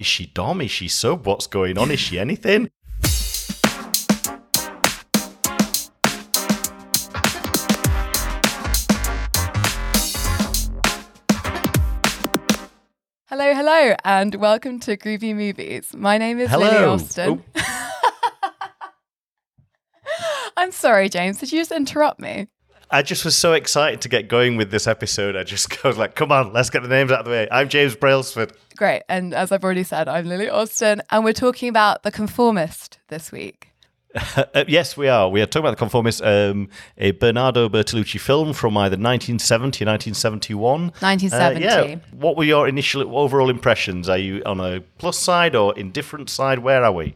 Is she Dom? Is she sub? What's going on? Is she anything? Hello, hello, and welcome to Groovy Movies. My name is Lily Hello. Austin. Oh. I'm sorry, James. Did you just interrupt me? I just was so excited to get going with this episode. I just was like, come on, let's get the names out of the way. I'm James Brailsford. Great. And as I've already said, I'm Lily Austin, and we're talking about The Conformist this week. Uh, yes, we are. We are talking about The Conformist, um, a Bernardo Bertolucci film from either 1970 or 1971. 1970. Uh, yeah. What were your initial overall impressions? Are you on a plus side or indifferent side? Where are we?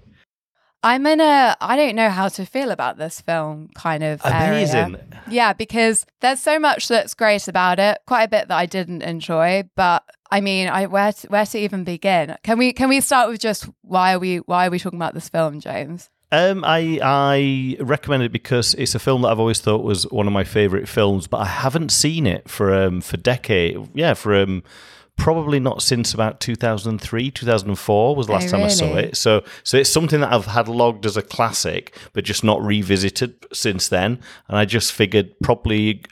I'm in a I don't know how to feel about this film kind of area. Amazing. Yeah, because there's so much that's great about it. Quite a bit that I didn't enjoy, but I mean, I where to, where to even begin? Can we can we start with just why are we why are we talking about this film, James? Um, I I recommend it because it's a film that I've always thought was one of my favorite films, but I haven't seen it for um for decade. Yeah, for um probably not since about 2003 2004 was the last Oh, time i saw it. So so it's something that i've had logged as a classic but just not revisited since then. And i just figured probably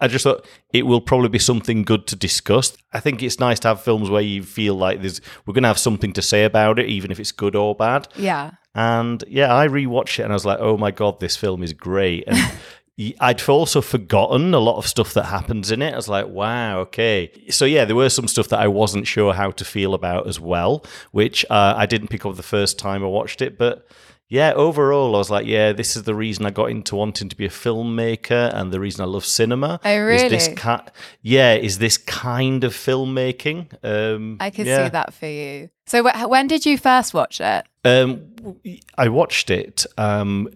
I- just thought it will probably be something good to discuss. I think it's nice to have films where you feel like there's we're going to have something to say about it even if it's good or bad. Yeah. and yeah, I rewatched it and I was like, oh my God, this film is great. And I'd also forgotten a lot of stuff that happens in it. I was like, wow, okay. So yeah, there were some stuff that I wasn't sure how to feel about as well, which uh, I didn't pick up the first time I watched it. But yeah, overall, I was like, yeah, this is the reason I got into wanting to be a filmmaker and the reason I love cinema. Oh, Is this really? ki- yeah, is this kind of filmmaking? Um, I can yeah. see that for you. So wh- when did you first watch it? Um, I watched it um,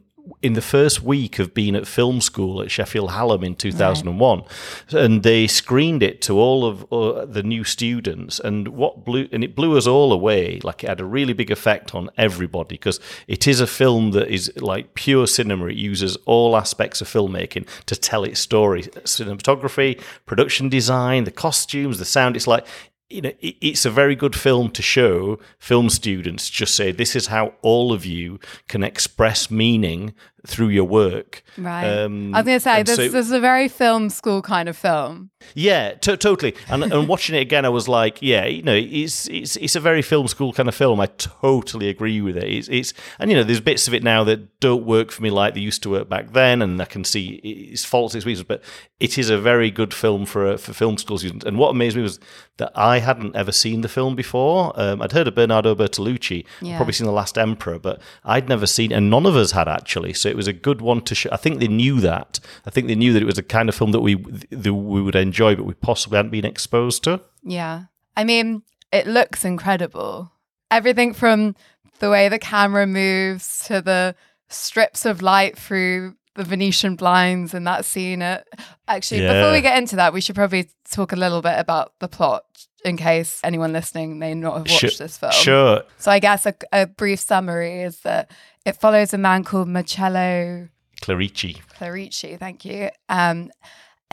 in the first week of being at film school at Sheffield Hallam in 2001, and they screened it to all of uh, the new students. And what blew and it blew us all away. Like it had a really big effect on everybody because it is a film that is like pure cinema. It uses all aspects of filmmaking to tell its story: cinematography, production design, the costumes, the sound. It's like you know, it's a very good film to show film students. Just say this is how all of you can express meaning through your work. Right. Um, I was going to say this, so- this is a very film school kind of film. yeah, to- totally. And and watching it again, I was like, yeah, you know, it's it's it's a very film school kind of film. I totally agree with it. It's it's and you know, there's bits of it now that don't work for me like they used to work back then, and I can see its faults, its reasons. But it is a very good film for a, for film school students. And what amazed me was that I hadn't ever seen the film before. Um, I'd heard of Bernardo Bertolucci, Yeah. probably seen The Last Emperor, but I'd never seen, and none of us had actually. So it was a good one to show. I think they knew that. I think they knew that it was a kind of film that we that we would enjoy, but we possibly hadn't been exposed to. Yeah. I mean, it looks incredible. Everything from the way the camera moves to the strips of light through the Venetian blinds in that scene. It, actually, before we get into that, we should probably talk a little bit about the plot in case anyone listening may not have watched Sure- this film. Sure. So I guess a, a brief summary is that it follows a man called Marcello Clerici. Clerici, thank you, um,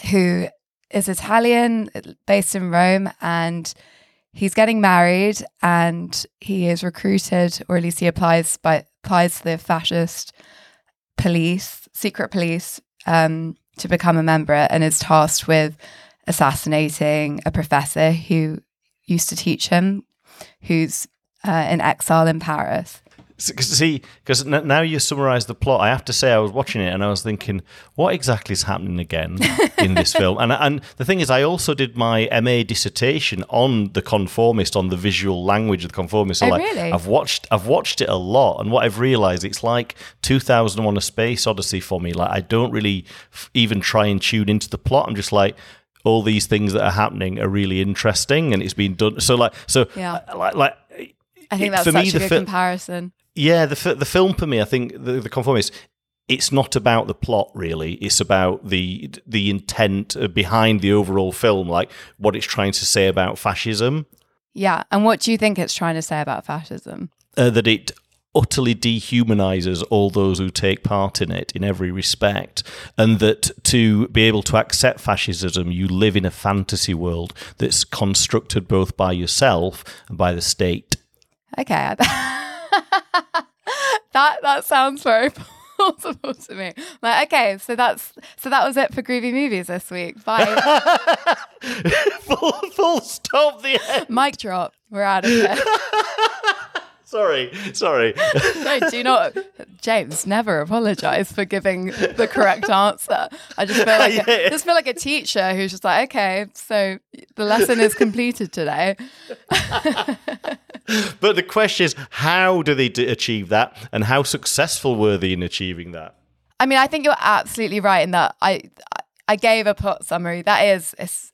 who is Italian, based in Rome, and he's getting married, and he is recruited, or at least he applies by applies to the fascist police, secret police, um, to become a member, and is tasked with assassinating a professor who used to teach him, who's uh, in exile in Paris. See, because now you summarise the plot, I have to say I was watching it and I was thinking, what exactly is happening again in this film? And and the thing is, I also did my MA dissertation on the conformist, on the visual language of the conformist. So Oh, like, really? I've watched I've watched it a lot, and what I've realised, it's like 2001: A Space Odyssey for me. Like I don't really f- even try and tune into the plot. I'm just like. All these things that are happening are really interesting, and it's been done. So, like, so, Yeah. like, like I think It- that's for such me, a the good fi- comparison. yeah, the the film for me, I think the, the conformist. It's not about the plot really. It's about the the intent behind the overall film, like what it's trying to say about fascism. Yeah. And what do you think it's trying to say about fascism? Uh, that it utterly dehumanizes all those who take part in it in every respect, and that to be able to accept fascism, you live in a fantasy world that's constructed both by yourself and by the state. Okay. that that sounds very plausible to me. Like, okay, so that's so that was it for groovy movies this week. Bye. full, full stop. The end. Mic drop. We're out of here. Sorry, sorry. no, do not, James. Never apologize for giving the correct answer. I just feel like Yeah. a, just feel like a teacher who's just like, okay, so the lesson is completed today. But the question is, how do they d- achieve that, and how successful were they in achieving that? I mean, I think you're absolutely right in that I I gave a plot summary. That is, is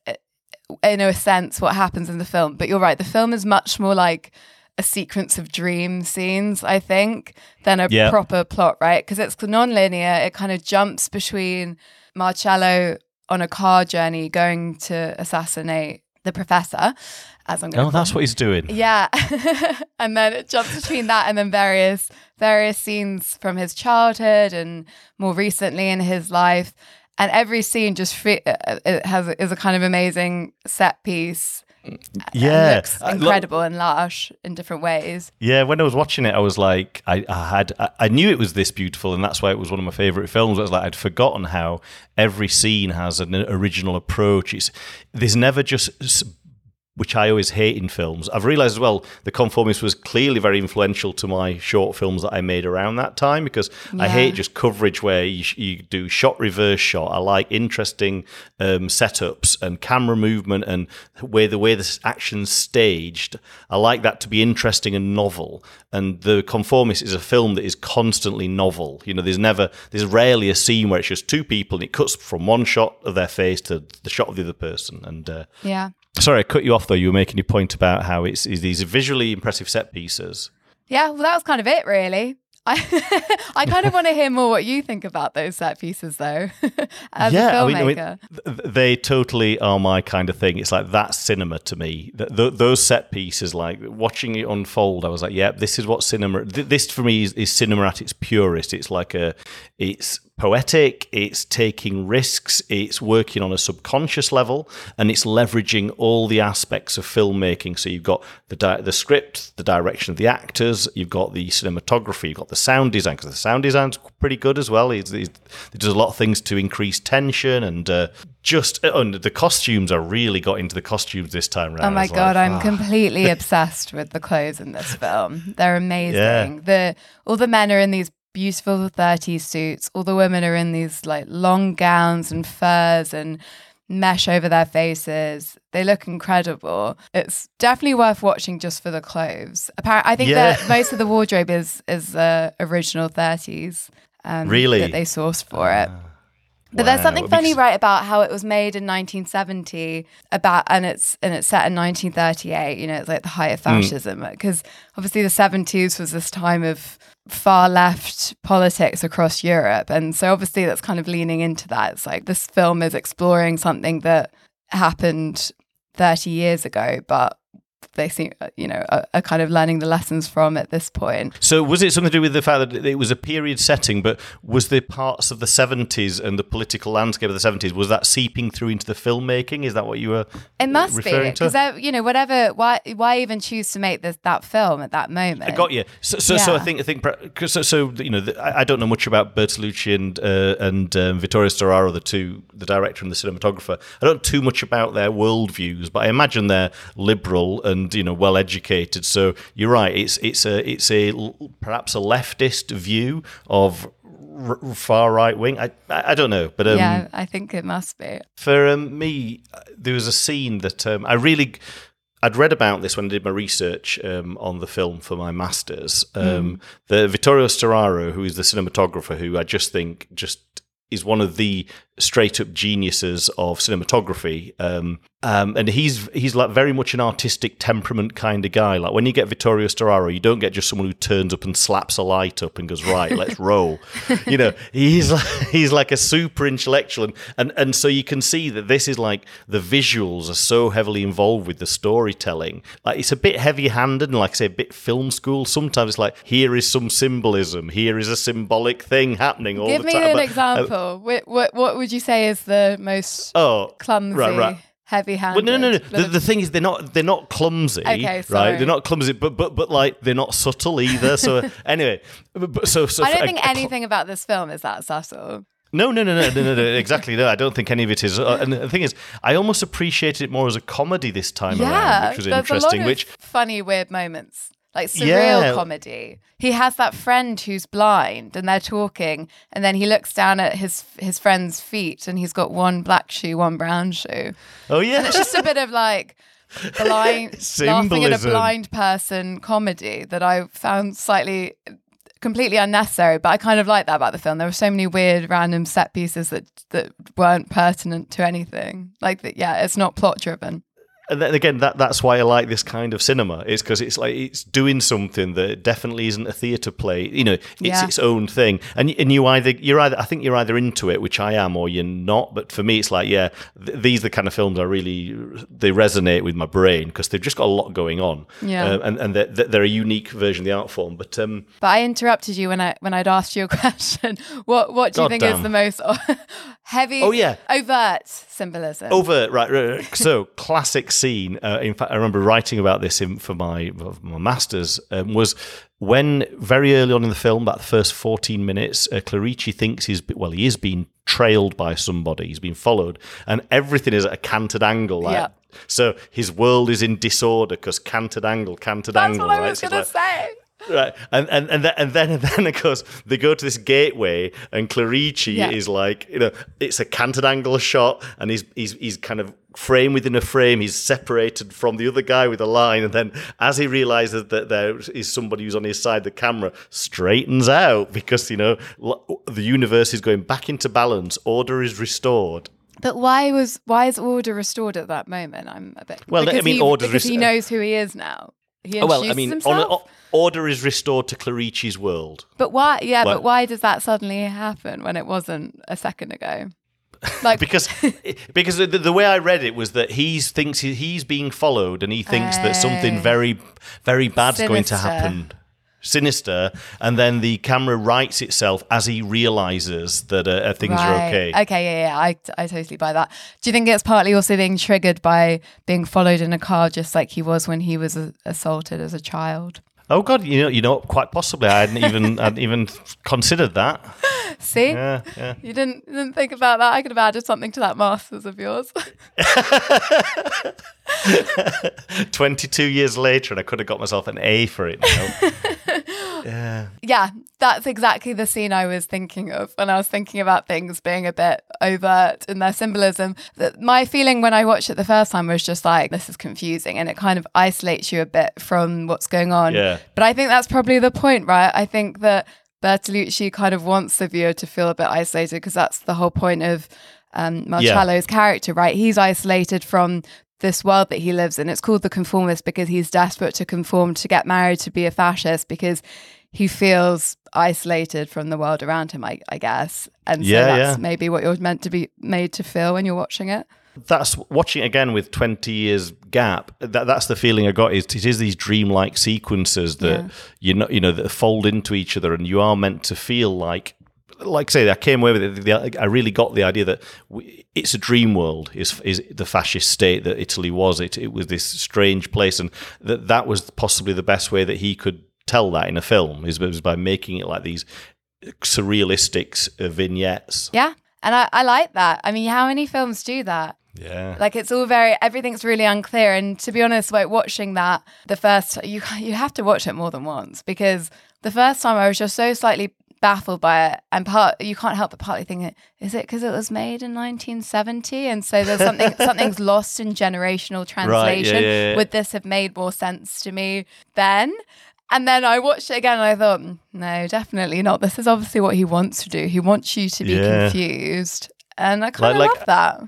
in a sense what happens in the film. But you're right. The film is much more like a sequence of dream scenes, I think, than a Yeah. proper plot, right? Because it's non-linear. It kind of jumps between Marcello on a car journey going to assassinate the professor, as I'm going Oh, that's what he's doing. yeah. and then it jumps between that and then various various scenes from his childhood and more recently in his life. And every scene just fe- uh, it has is a kind of amazing set piece. Yeah, looks Uh, incredible and lush in different ways. Yeah, when I was watching it, I was like, I, I had, I, I knew it was this beautiful, and that's why it was one of my favorite films. I was like, I'd forgotten how every scene has an original approach. It's there's never just. Which I always hate in films. I've realized as well, The Conformist was clearly very influential to my short films that I made around that time because I hate just coverage where you, you do shot reverse shot. I like interesting um, setups and camera movement and where the way the action's staged. I like that to be interesting and novel. And The Conformist is a film that is constantly novel. You know, there's never, there's rarely a scene where it's just two people and it cuts from one shot of their face to the shot of the other person. And uh, Yeah. Sorry, I cut you off though. You were making your point about how it's, it's these visually impressive set pieces. Yeah, well that was kind of it really. I I kind of want to hear more what you think about those set pieces though. As a I mean, I filmmaker. mean, th- they totally are my kind of thing. It's like that's cinema to me. Th- th- those set pieces, like watching it unfold, I was like, "Yeah, this is what cinema." Th- this for me is, is cinema at its purest. It's like a, it's poetic. It's taking risks. It's working on a subconscious level, and it's leveraging all the aspects of filmmaking. So you've got the di- the script, the direction of the actors. You've got the cinematography. You've got the sound design because the sound design's pretty good as well. He's, he's, he does a lot of things to increase tension and uh, just uh, and the costumes. I really got into the costumes this time round. Oh my god, like, I'm "Ah." completely obsessed with the clothes in this film. They're amazing. Yeah. The all the men are in these beautiful 30s suits. All the women are in these like long gowns and furs and mesh over their faces. They look incredible. It's definitely worth watching just for the clothes. Apparently, I think Yeah. that most of the wardrobe is is uh, original 30s. Um, Really? that they sourced for it. But there's something funny, right, about how it was made in 1970, about and it's and it's set in 1938. You know, it's like the height of Hmm. fascism because obviously the 70s was this time of far left politics across Europe, and so obviously that's kind of leaning into that. It's like this film is exploring something that happened 30 years ago, but they seem, uh, you know, are, are kind of learning the lessons from at this point. So was it something to do with the fact that it was a period setting, but was the parts of the seventies and the political landscape of the seventies was that seeping through into the filmmaking? Is that what you were? It must be referring to? because you know whatever. Why why even choose to make this that film at that moment? I got you. So, so, so I think I think so, so you know I don't know much about Bertolucci and uh, and um, Vittorio Storaro, the two, the director and the cinematographer. I don't know too much about their worldviews, but I imagine they're liberal and you know well educated. So you're right. It's it's a it's a perhaps a leftist view of r- far right wing. I, I I don't know, but um, yeah, I think it must be. for um, me, there was a scene that um, I really. I'd read about this when I did my research um, on the film for my masters. Um, The Vittorio Storaro, who is the cinematographer, who I just think just is one of the straight up geniuses of cinematography. Um, um, and he's he's like very much an artistic temperament kind of guy. Like when you get Vittorio Storaro, you don't get just someone who turns up and slaps a light up and goes right, let's roll. You know, he's like, he's like a super intellectual, and, and and so you can see that this is like the visuals are so heavily involved with the storytelling. Like it's a bit heavy handed and like I say, a bit film school. Sometimes it's like here is some symbolism, here is a symbolic thing happening all Give the me time. an But- example. Wh- what what would you say is the most Oh, clumsy? Right, right. heavy-handed. Well, no, no, no. The, the thing is, they're not they're not clumsy, Okay, sorry. right? They're not clumsy, but but but like they're not subtle either. So anyway, but, but- so so I don't think a cl- anything about this film is that subtle. No, no, no, no, no, no, no. Exactly. No, I don't think any of it is. Uh, And the thing is, I almost appreciated it more as a comedy this time around, which was interesting. which funny, weird moments, like surreal Yeah. comedy. He has that friend who's blind, and they're talking, and then he looks down at his his friend's feet, and he's got one black shoe, one brown shoe. oh yeah, It's just a bit of like blind laughing at a blind person comedy that I found slightly completely unnecessary but I kind of like that about the film there were so many weird random set pieces that that weren't pertinent to anything like that yeah it's not plot driven and then again, that that's why I like this kind of cinema. Is because it's like it's doing something that definitely isn't a theatre play. You know, it's Yeah. its own thing. And and you either you're either I think you're either into it, which I am, or you're not. But for me, it's like yeah, th- these are the kind of films I really they resonate with my brain because they've just got a lot going on. Yeah. Uh, and and they're, they're a unique version of the art form. But um, but I interrupted you when I when I'd asked you a question what what do you God think is the most heavy Oh, yeah. overt symbolism Overt, right? right, right. so, classic scene. Uh, in fact, I remember writing about this in, for my for my masters. Um, was when very early on in the film, about the first fourteen minutes, uh, Clerici thinks he's well, he is being trailed by somebody. He's being followed, and everything is at a canted angle. Like, Yeah. So his world is in disorder because canted angle, canted that's angle. That's what I right? was gonna like- say Right, and and and then and then, and then of course they go to this gateway, and Clerici Yeah. is like, you know, it's a canted angle shot, and he's he's he's kind of frame within a frame. He's separated from the other guy with a line, and then as he realizes that there is somebody who's on his side, the camera straightens out because you know the universe is going back into balance. Order is restored. But why was why is order restored at that moment? I'm a bit Well, I mean, he, order's because he knows who he is now. He Oh, well, I mean, himself. on, order is restored to Clerici's world. but why? Yeah, Like- but why does that suddenly happen when it wasn't a second ago? Like because because the, the way I read it was that he thinks he, he's being followed and he thinks that something Oh. very very bad's going to happen sinister and then the camera writes itself as he realizes that uh, uh, things are okay Okay, yeah, yeah. I, I totally buy that. Do you think it's partly also being triggered by being followed in a car, just like he was when he was a- assaulted as a child? oh god you know you know quite possibly i hadn't even I hadn't even considered that See, yeah yeah you didn't didn't think about that. I could have added something to that masters of yours. 22 years later and i could have got myself an a for it now yeah yeah, that's exactly the scene I was thinking of when I was thinking about things being a bit overt in their symbolism. That my feeling when I watched it the first time was just like, this is confusing, and it kind of isolates you a bit from what's going on. Yeah. But I think that's probably the point, right? I think that Bertolucci kind of wants the viewer to feel a bit isolated because that's the whole point of um, Marcello's character, right? He's isolated from this world that he lives in. It's called the conformist because he's desperate to conform, to get married, to be a fascist because he feels isolated from the world around him, I, I guess. And so Yeah, that's yeah. maybe what you're meant to be made to feel when you're watching it. that's watching it again with 20 years gap that that's the feeling i got is it is these dreamlike sequences that Yeah. you know you know that fold into each other and you are meant to feel like like I say, I came away with it. The, I really got the idea that we, it's a dream world. Is is the fascist state that Italy was? It it was this strange place, and that that was possibly the best way that he could tell that in a film is, was by making it like these surrealistic uh, vignettes. Yeah. And I, I like that. I mean, how many films do that? Yeah, Like it's all very everything's really unclear. And to be honest, like watching that the first you you have to watch it more than once because the first time I was just so slightly baffled by it, and part you can't help but partly think, is it because it was made in 1970, and so there's something something's lost in generational translation? yeah, yeah, yeah. Would this have made more sense to me then? And then I watched it again and I thought, "Mm, no, definitely not. This is obviously what he wants to do. He wants you to be confused. And I kind of like- love that.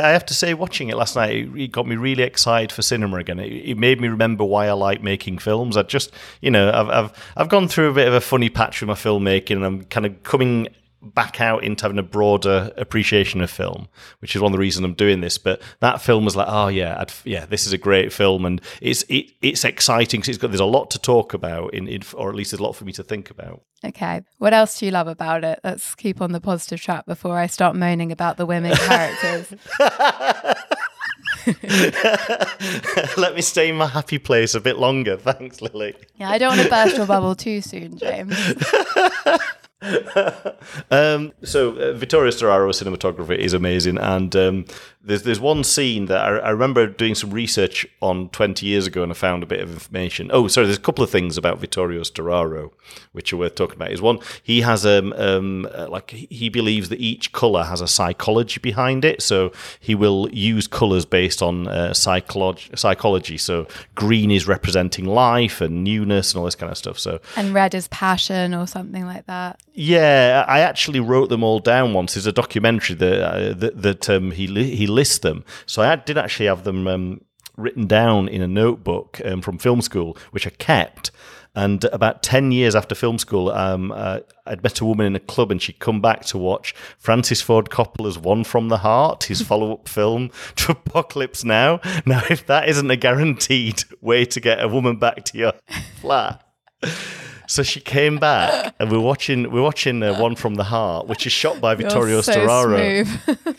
I, have to say, watching it last night, it, it got me really excited for cinema again. It, it made me remember why I like making films. I just, you know, I've, I've I've gone through a bit of a funny patch with my filmmaking, and I'm kind of coming back out into having a broader appreciation of film, which is one of the reasons I'm doing this. But that film was like, oh yeah, I'd, yeah, this is a great film, and it's it, it's exciting because it's got there's a lot to talk about, in, in or at least there's a lot for me to think about. Okay. What else do you love about it? Let's keep on the positive track before I start moaning about the women characters. Let me stay in my happy place a bit longer. Thanks, Lily. Yeah, I don't want to burst your bubble too soon, James. um, so uh, Vittorio Storaro cinematography is amazing, and um, there's there's one scene that I, I, remember doing some research on 20 years ago, and I found a bit of information. Oh, sorry, there's a couple of things about Vittorio Storaro which are worth talking about. Is one he has um, um uh, like he believes that each color has a psychology behind it, so he will use colors based on uh, psychology. Psychology. So green is representing life and newness and all this kind of stuff. So and red is passion or something like that. Yeah, I actually wrote them all down once. There's a documentary that uh, that, that um, he he lists them. So I did actually have them um, written down in a notebook um, from film school, which I kept. And about 10 years after film school, um, uh, I'd met a woman in a club and she'd come back to watch Francis Ford Coppola's One from the Heart, his follow up film to Apocalypse Now. Now, if that isn't a guaranteed way to get a woman back to your flat. So she came back, and we're watching we're watching uh, one from the heart, which is shot by Vittorio so Storaro.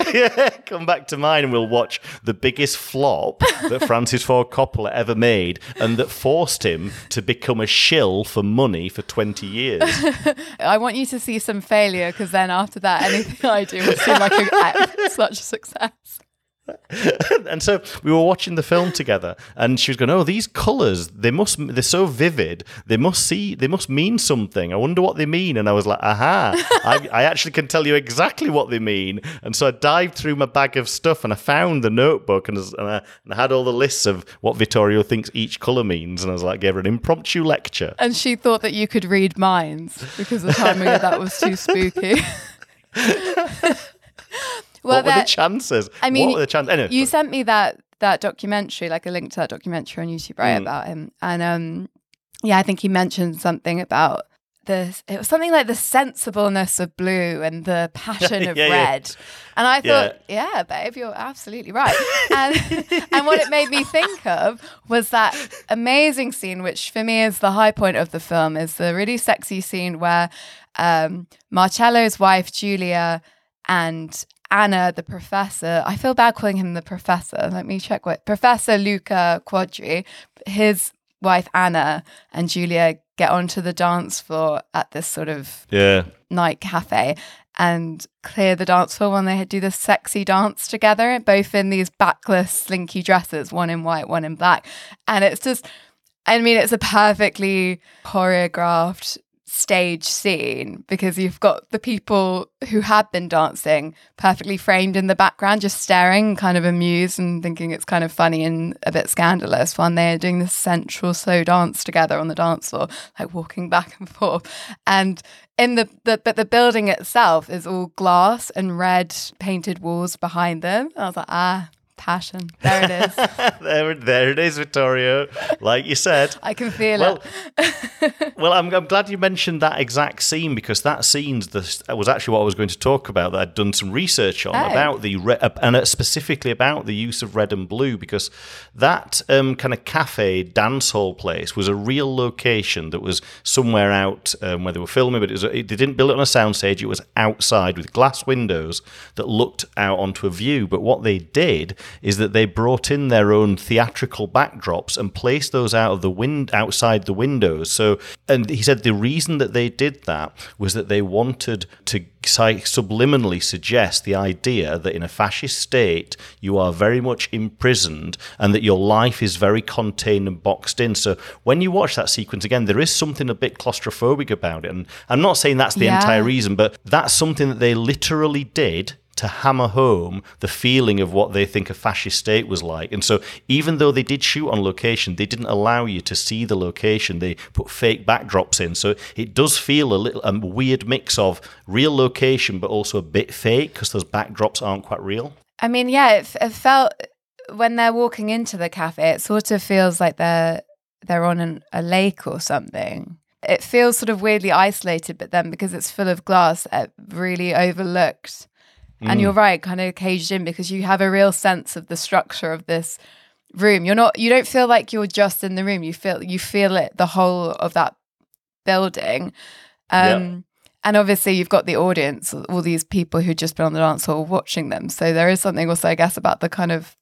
yeah, come back to mine, and we'll watch the biggest flop that Francis Ford Coppola ever made, and that forced him to become a shill for money for twenty years. I want you to see some failure, because then after that, anything I do will seem like a, such a success. and so we were watching the film together and she was going oh these colors they must they're so vivid. They must see they must mean something. I wonder what they mean. And i was like aha. I, I actually can tell you exactly what they mean. And so i dived through my bag of stuff and i found the notebook and, and, I, and I had all the lists of what vittorio thinks each color means and i was like gave her an impromptu lecture. And she thought that you could read minds because the timing of that was too spooky well, what were the chances? I mean, what were the chances? Anyway, you sent me that that documentary, like a link to that documentary on YouTube, right, mm. about him, and um, yeah, I think he mentioned something about the it was something like the sensibleness of blue and the passion of yeah, red. Yeah. And I thought, yeah. yeah, babe, you're absolutely right. and and what it made me think of was that amazing scene, which for me is the high point of the film, is the really sexy scene where um, Marcello's wife Julia and Anna, the professor, I feel bad calling him the professor. Let me check what Professor Luca Quadri, his wife Anna, and Julia get onto the dance floor at this sort of yeah night cafe and clear the dance floor when they do this sexy dance together, both in these backless, slinky dresses, one in white, one in black. And it's just, I mean, it's a perfectly choreographed stage scene because you've got the people who had been dancing perfectly framed in the background, just staring, kind of amused and thinking it's kind of funny and a bit scandalous when they're doing this sensual slow dance together on the dance floor, like walking back and forth. And in the, the but the building itself is all glass and red painted walls behind them. I was like, ah, passion. There it is. there, there it is, Vittorio. Like you said, I can feel well, it. well, I'm, I'm glad you mentioned that exact scene because that scene was actually what I was going to talk about. That I'd done some research on oh. about the re- and specifically about the use of red and blue because that um, kind of cafe dance hall place was a real location that was somewhere out um, where they were filming, but it was, they didn't build it on a soundstage. It was outside with glass windows that looked out onto a view. But what they did is that they brought in their own theatrical backdrops and placed those out of the wind outside the windows. So, and he said the reason that they did that was that they wanted to subliminally suggest the idea that in a fascist state you are very much imprisoned and that your life is very contained and boxed in. So when you watch that sequence again, there is something a bit claustrophobic about it. And I'm not saying that's the yeah. entire reason, but that's something that they literally did to hammer home the feeling of what they think a fascist state was like. And so, even though they did shoot on location, they didn't allow you to see the location. They put fake backdrops in. So, it does feel a little a weird mix of real location, but also a bit fake because those backdrops aren't quite real. I mean, yeah, it, it felt when they're walking into the cafe, it sort of feels like they're they're on an, a lake or something. It feels sort of weirdly isolated, but then because it's full of glass, it really overlooked and you're mm. right, kind of caged in because you have a real sense of the structure of this room. You're not you don't feel like you're just in the room. You feel you feel it the whole of that building. Um and obviously you've got the audience, all these people who just been on the dance hall watching them. So there is something also, I guess, about the kind of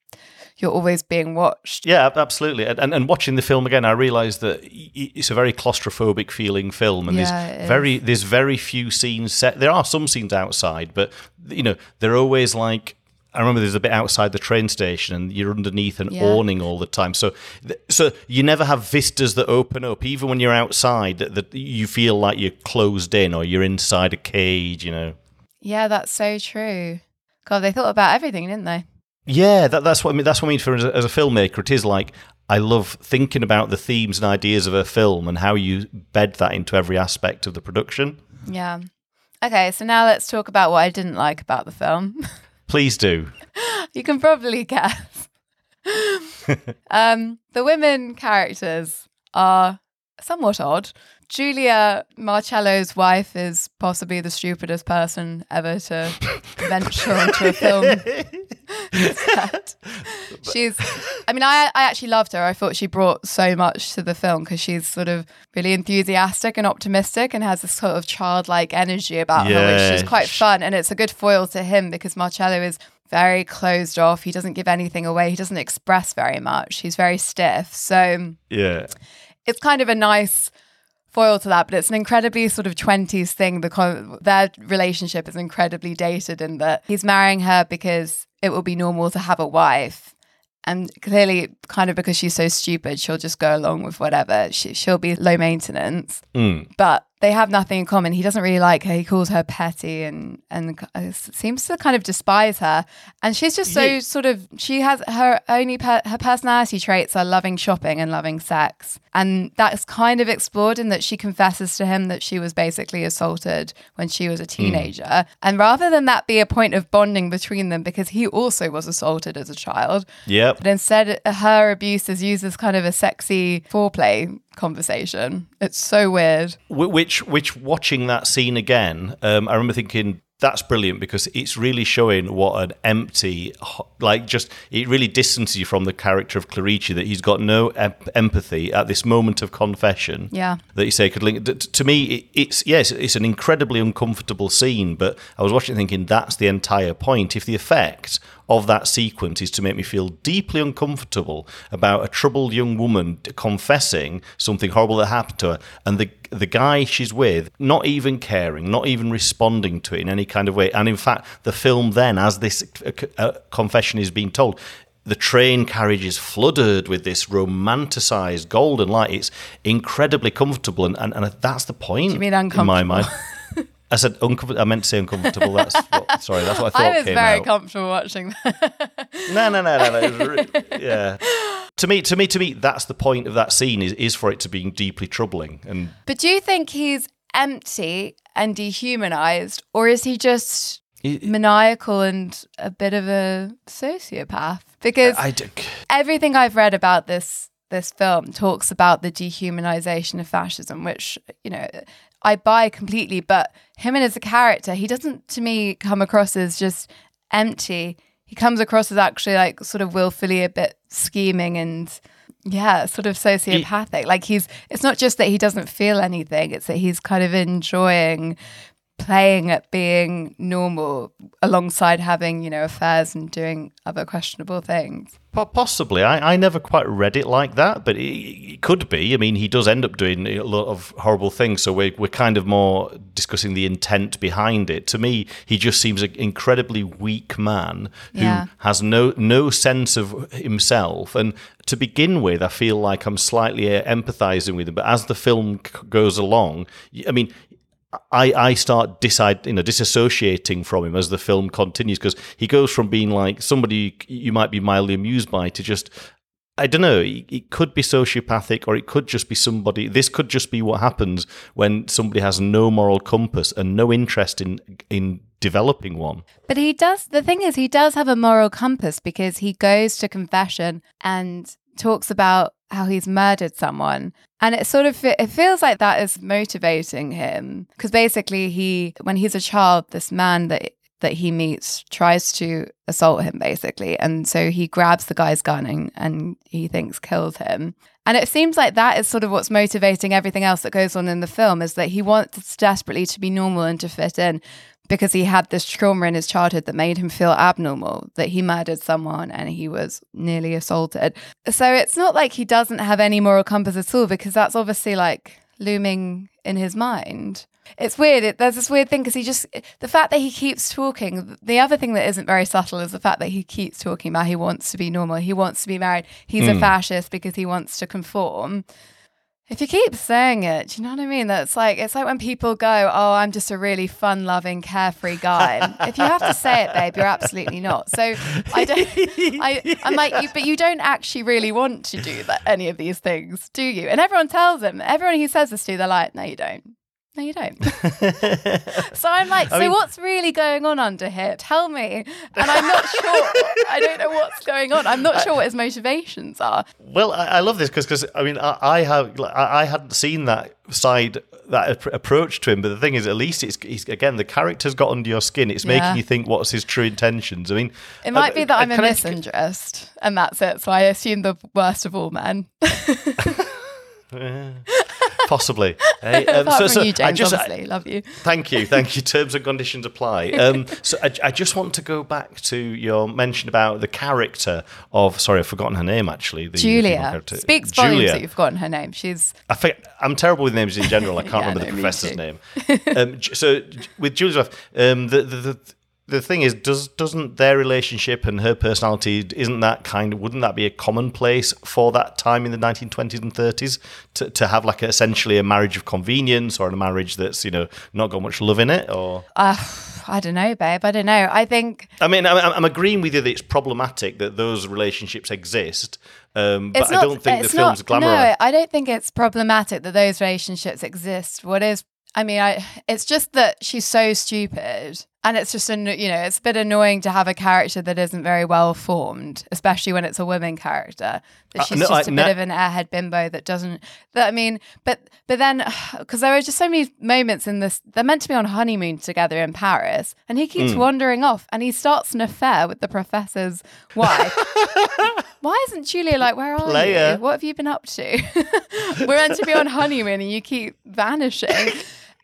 you're always being watched. Yeah, absolutely. And, and watching the film again, I realised that it's a very claustrophobic feeling film, and Yeah, there's very there's very few scenes set. There are some scenes outside, but you know they're always like. I remember there's a bit outside the train station, and you're underneath an Yeah. awning all the time. So, th- so you never have vistas that open up, even when you're outside. That, that you feel like you're closed in, or you're inside a cage. You know. Yeah, that's so true. God, they thought about everything, didn't they? Yeah, that, that's what I mean. That's what I mean. For as a, as a filmmaker, it is like I love thinking about the themes and ideas of a film and how you bed that into every aspect of the production. Yeah. Okay, so now let's talk about what I didn't like about the film. Please do. you can probably guess. um, the women characters are somewhat odd. Julia Marcello's wife is possibly the stupidest person ever to venture onto a film. She's, I mean, I, I actually loved her. I thought she brought so much to the film because she's sort of really enthusiastic and optimistic and has this sort of childlike energy about her, which is quite fun. And it's a good foil to him because Marcello is very closed off. He doesn't give anything away. He doesn't express very much. He's very stiff. So Yeah. It's kind of a nice foil to that, but it's an incredibly sort of 20s thing. The con- their relationship is incredibly dated in that he's marrying her because it will be normal to have a wife. And clearly, kind of because she's so stupid, she'll just go along with whatever. She, she'll be low maintenance, Mm. but they have nothing in common. He doesn't really like her. He calls her petty and and uh, seems to kind of despise her. And she's just so Yeah. sort of. She has her only per, her personality traits are loving shopping and loving sex, and that's kind of explored in that she confesses to him that she was basically assaulted when she was a teenager. And rather than that be a point of bonding between them, because he also was assaulted as a child, Yep. but instead, her abuse is used as kind of a sexy foreplay conversation. It's so weird. Which, which, watching that scene again, um, I remember thinking that's brilliant because it's really showing what an empty, like, just it really distances you from the character of Clarice that he's got no em- empathy at this moment of confession. Yeah. that you say could link. To me, it's yes, it's an incredibly uncomfortable scene. But I was watching, thinking that's the entire point. If the effect of that sequence is to make me feel deeply uncomfortable about a troubled young woman confessing something horrible that happened to her, and the the guy she's with not even caring, not even responding to it in any kind of way, and in fact, the film then, as this uh, uh, confession is being told the train carriage is flooded with this romanticized golden light. It's incredibly comfortable, and, and, and that's the point. you mean uncomfortable? In my mind, I said uncomfortable. I meant to say uncomfortable. That's what, sorry. That's what I thought I was came very out. comfortable watching that. no, no, no, no, no. yeah. To me, to me, to me, that's the point of that scene is is for it to be deeply troubling. And but do you think he's empty and dehumanized, or is he just maniacal and a bit of a sociopath? Because I, d- everything I've read about this this film talks about the dehumanization of fascism, which you know I buy completely. But him and as a character, he doesn't to me come across as just empty. He comes across as actually like sort of willfully a bit scheming and yeah, sort of sociopathic. like he's it's not just that he doesn't feel anything; it's that he's kind of enjoying playing at being normal alongside having you know affairs and doing other questionable things. Po- Possibly. I, I never quite read it like that, but it, it could be. I mean, he does end up doing a lot of horrible things, so we're, we're kind of more discussing the intent behind it. To me, he just seems an incredibly weak man who Yeah. has no no sense of himself. And to begin with, I feel like I'm slightly uh, empathizing with him, but as the film c- goes along, I mean, I, I start decide you know disassociating from him as the film continues because he goes from being like somebody you might be mildly amused by to just I don't know it, could be sociopathic or it could just be somebody this could just be what happens when somebody has no moral compass and no interest in in developing one But he does. The thing is, he does have a moral compass because he goes to confession and talks about how he's murdered someone, and it sort of it feels like that is motivating him. Because basically he, when he's a child, this man that that he meets tries to assault him basically, and so he grabs the guy's gun and, and he thinks kills him. And it seems like that is sort of what's motivating everything else that goes on in the film is that he wants desperately to be normal and to fit in because he had this trauma in his childhood that made him feel abnormal, that he murdered someone and he was nearly assaulted. So it's not like he doesn't have any moral compass at all because that's obviously like looming in his mind. It's weird. It, there's this weird thing because he just, the fact that he keeps talking, the other thing that isn't very subtle is the fact that he keeps talking about he wants to be normal, he wants to be married, he's mm. a fascist because he wants to conform. If you keep saying it, do you know what I mean? That's like it's like when people go, "Oh, I'm just a really fun-loving, carefree guy." if you have to say it, babe, you're absolutely not. So I don't. I, I'm like, you, but you don't actually really want to do that any of these things, do you? And everyone tells him. Everyone he says this to, they're like, "No, you don't." No, you don't. so I'm like, so I mean, what's really going on under here? Tell me. And I'm not sure. I don't know what's going on. I'm not sure what his motivations are. Well, I, I love this because, because I mean, I, I have, I, I hadn't seen that side, that approach to him. But the thing is, at least it's, it's again, the character's got under your skin. It's yeah. making you think what's his true intentions. I mean, it might uh, be that I'm a misinterest, and that's it. So I assume the worst of all men. Possibly. Hey, um, so, so you, James, I just, obviously. Love you. Thank you. Thank you. Terms and conditions apply. Um, so I, I, just want to go back to your mention about the character of, sorry, I've forgotten her name actually. The Julia. Speaks volumes that you've forgotten her name. She's. I think, I'm terrible with names in general. I can't yeah, remember no, the professor's name. Um, so with Julia's um, the, the, the the thing is, does doesn't their relationship and her personality isn't that kind of wouldn't that be a commonplace for that time in the 1920s and 30s to, to have like a, essentially a marriage of convenience or a marriage that's you know not got much love in it or uh, I don't know, babe. I don't know. I think. I mean, I'm, I'm agreeing with you that it's problematic that those relationships exist, um, but not, I don't think the film's glamour. No, I don't think it's problematic that those relationships exist. What is I mean, I it's just that she's so stupid, and it's just a you know it's a bit annoying to have a character that isn't very well formed, especially when it's a woman character. That uh, she's uh, no, just I, a bit of an airhead bimbo that doesn't. That I mean, but but then because there are just so many moments in this, they're meant to be on honeymoon together in Paris, and he keeps mm. wandering off, and he starts an affair with the professor's wife. Why isn't Julia like, where are Player. you? What have you been up to? We're meant to be on honeymoon, and you keep vanishing.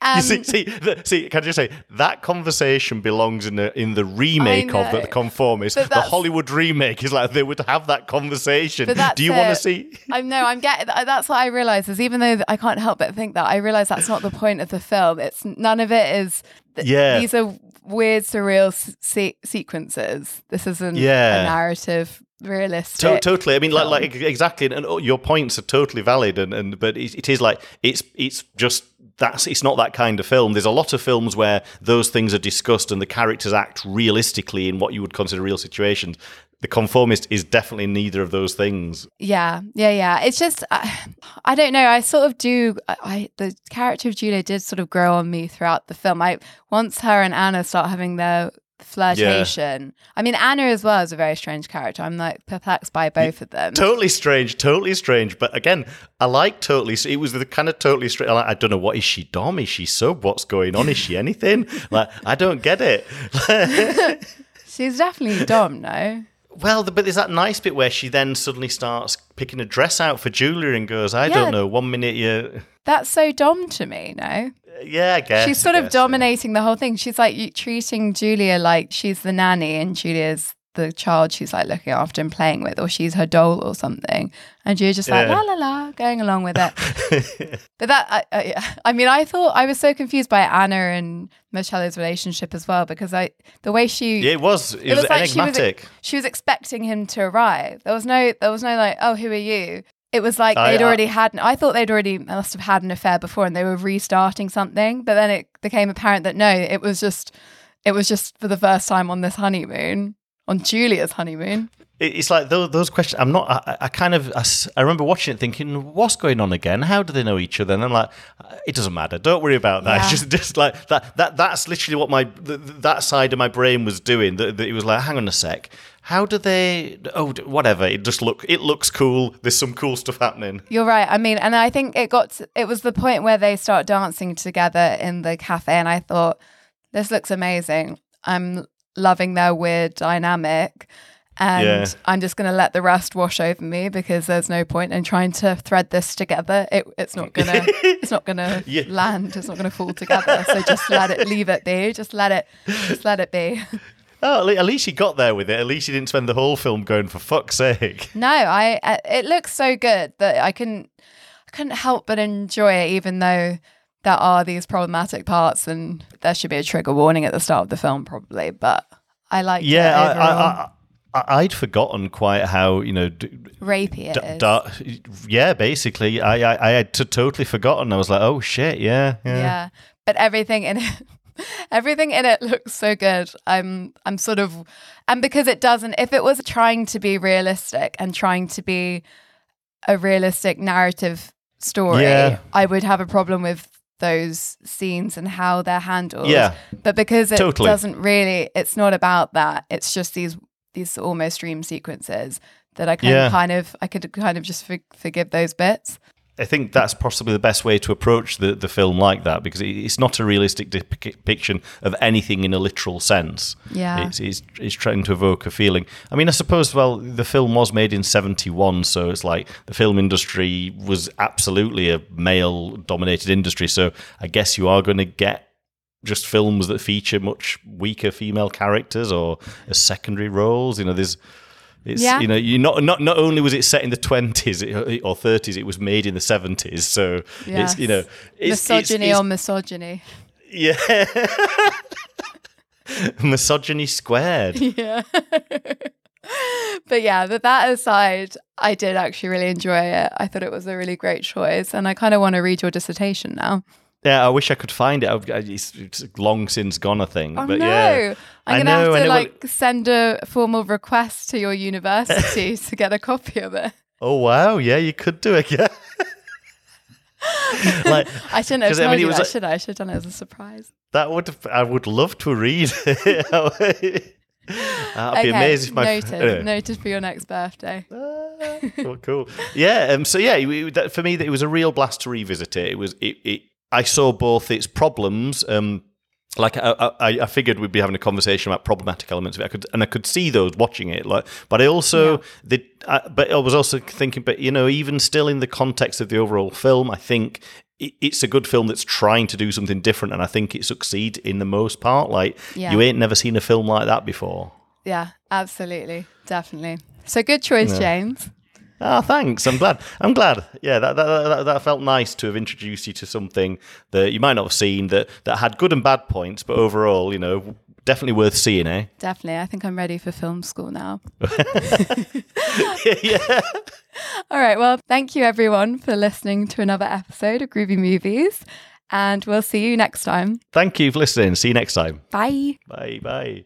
Um, see, see, the, see, can I just say that conversation belongs in the in the remake of the, the Conformist. The Hollywood remake is like they would have that conversation. Do you want to see? I know. I'm getting. That's what I realize is even though I can't help but think that I realize that's not the point of the film. It's none of it is. Yeah, these are weird, surreal se- sequences. This isn't yeah. a narrative realistic. To- totally. I mean, like, like exactly, and your points are totally valid. And, and but it, it is like it's it's just that's it's not that kind of film. There's a lot of films where those things are discussed and the characters act realistically in what you would consider real situations. The conformist is definitely neither of those things. Yeah, yeah, yeah. It's just I, I don't know. I sort of do. I the character of Julia did sort of grow on me throughout the film. I once her and Anna start having their flirtation. Yeah. I mean, Anna as well is a very strange character. I'm like perplexed by both of them. Totally strange, totally strange. But again, I like totally. It was the kind of totally strange. Like, I don't know what is she Dom? Is she sub? What's going on? Is she anything? like I don't get it. She's definitely Dom, no. Well, but there's that nice bit where she then suddenly starts picking a dress out for Julia and goes, "I yeah. don't know, one minute you." That's so Dom to me, no? Yeah, I guess. She's sort of dominating yeah. the whole thing. She's like treating Julia like she's the nanny and Julia's the child she's like looking after and playing with, or she's her doll or something. And you're just like, yeah. la la la, going along with it. but that, I, I, I, mean, I thought I was so confused by Anna and Marcello's relationship as well because I, the way she, yeah, it was, it, it was, was like enigmatic. She was, she was expecting him to arrive. There was no, there was no like, oh, who are you? It was like oh, they'd already had. I thought they'd already must have had an affair before, and they were restarting something. But then it became apparent that no, it was just, it was just for the first time on this honeymoon, on Julia's honeymoon. It's like those, those questions. I'm not. I, I kind of. I, I, remember watching it, thinking, "What's going on again? How do they know each other?" And I'm like, "It doesn't matter. Don't worry about that. Yeah. It's just, just like that. That that's literally what my that side of my brain was doing. That, that it was like, hang on a sec how do they oh whatever it just look it looks cool there's some cool stuff happening you're right i mean and i think it got to, it was the point where they start dancing together in the cafe and i thought this looks amazing i'm loving their weird dynamic and Yeah. I'm just going to let the rest wash over me because there's no point in trying to thread this together. It, it's not gonna, it's not gonna Yeah. land. It's not gonna fall together. So just let it, leave it be. Just let it, just let it be. Oh, at least you got there with it. At least you didn't spend the whole film going for fuck's sake. No, I, it looks so good that I couldn't, I couldn't help but enjoy it, even though there are these problematic parts, and there should be a trigger warning at the start of the film, probably. But I like, Yeah, it I, I, I, I'd forgotten quite how you know. D- rapey it d- da- yeah, basically, I, I I had t- totally forgotten. I was like, oh shit, yeah, yeah. yeah but everything in it everything in it looks so good i'm i'm sort of and because it doesn't if it was trying to be realistic and trying to be a realistic narrative story Yeah. i would have a problem with those scenes and how they're handled Yeah. but because it Totally. doesn't really it's not about that it's just these these almost dream sequences that i can Yeah. kind of i could kind of just for, forgive those bits I think that's possibly the best way to approach the, the film like that because it's not a realistic depiction of anything in a literal sense. Yeah. It's, it's, it's trying to evoke a feeling. I mean, I suppose, well, the film was made in 71, so it's like the film industry was absolutely a male dominated industry. So I guess you are going to get just films that feature much weaker female characters or as secondary roles. You know, there's. It's, Yeah. you know, you not not not only was it set in the twenties or thirties, it was made in the seventies. So it's you know, it's, it's- misogyny it's- on misogyny yeah, misogyny squared. yeah. but yeah, but that aside, I did actually really enjoy it. I thought it was a really great choice, and I kind of want to read your dissertation now. Yeah, I wish I could find it. It's, it's long since gone, I think. Oh but no! yeah, I'm gonna have to it will- like send a formal request to your university to get a copy of it. Oh wow, yeah, you could do it. Yeah. like I shouldn't have told I mean, you that, like- should I? I should have done it as a surprise. that would I would love to read. it. I'd be amazed if my noted, anyway. noted for your next birthday. Ah, cool, cool. Yeah. Um. So yeah, it- it- that- for me, it was a real blast to revisit it. It was. It. it I saw both its problems. Um. Like I, I, I figured we'd be having a conversation about problematic elements of it. I could, and I could see those watching it. Like, but I also, the, I, but I was also thinking, but you know, even still in the context of the overall film, I think it, it's a good film that's trying to do something different, and I think it succeeds in the most part. Like, Yeah. you ain't never seen a film like that before. Yeah, absolutely, definitely. So good choice, James. Oh, thanks. I'm glad. I'm glad. Yeah, that, that, that, that felt nice to have introduced you to something that you might not have seen that, that had good and bad points, but overall, you know, definitely worth seeing, eh? Definitely. I think I'm ready for film school now. yeah. All right. Well, thank you everyone for listening to another episode of Groovy Movies. And we'll see you next time. Thank you for listening. See you next time. Bye. Bye. Bye.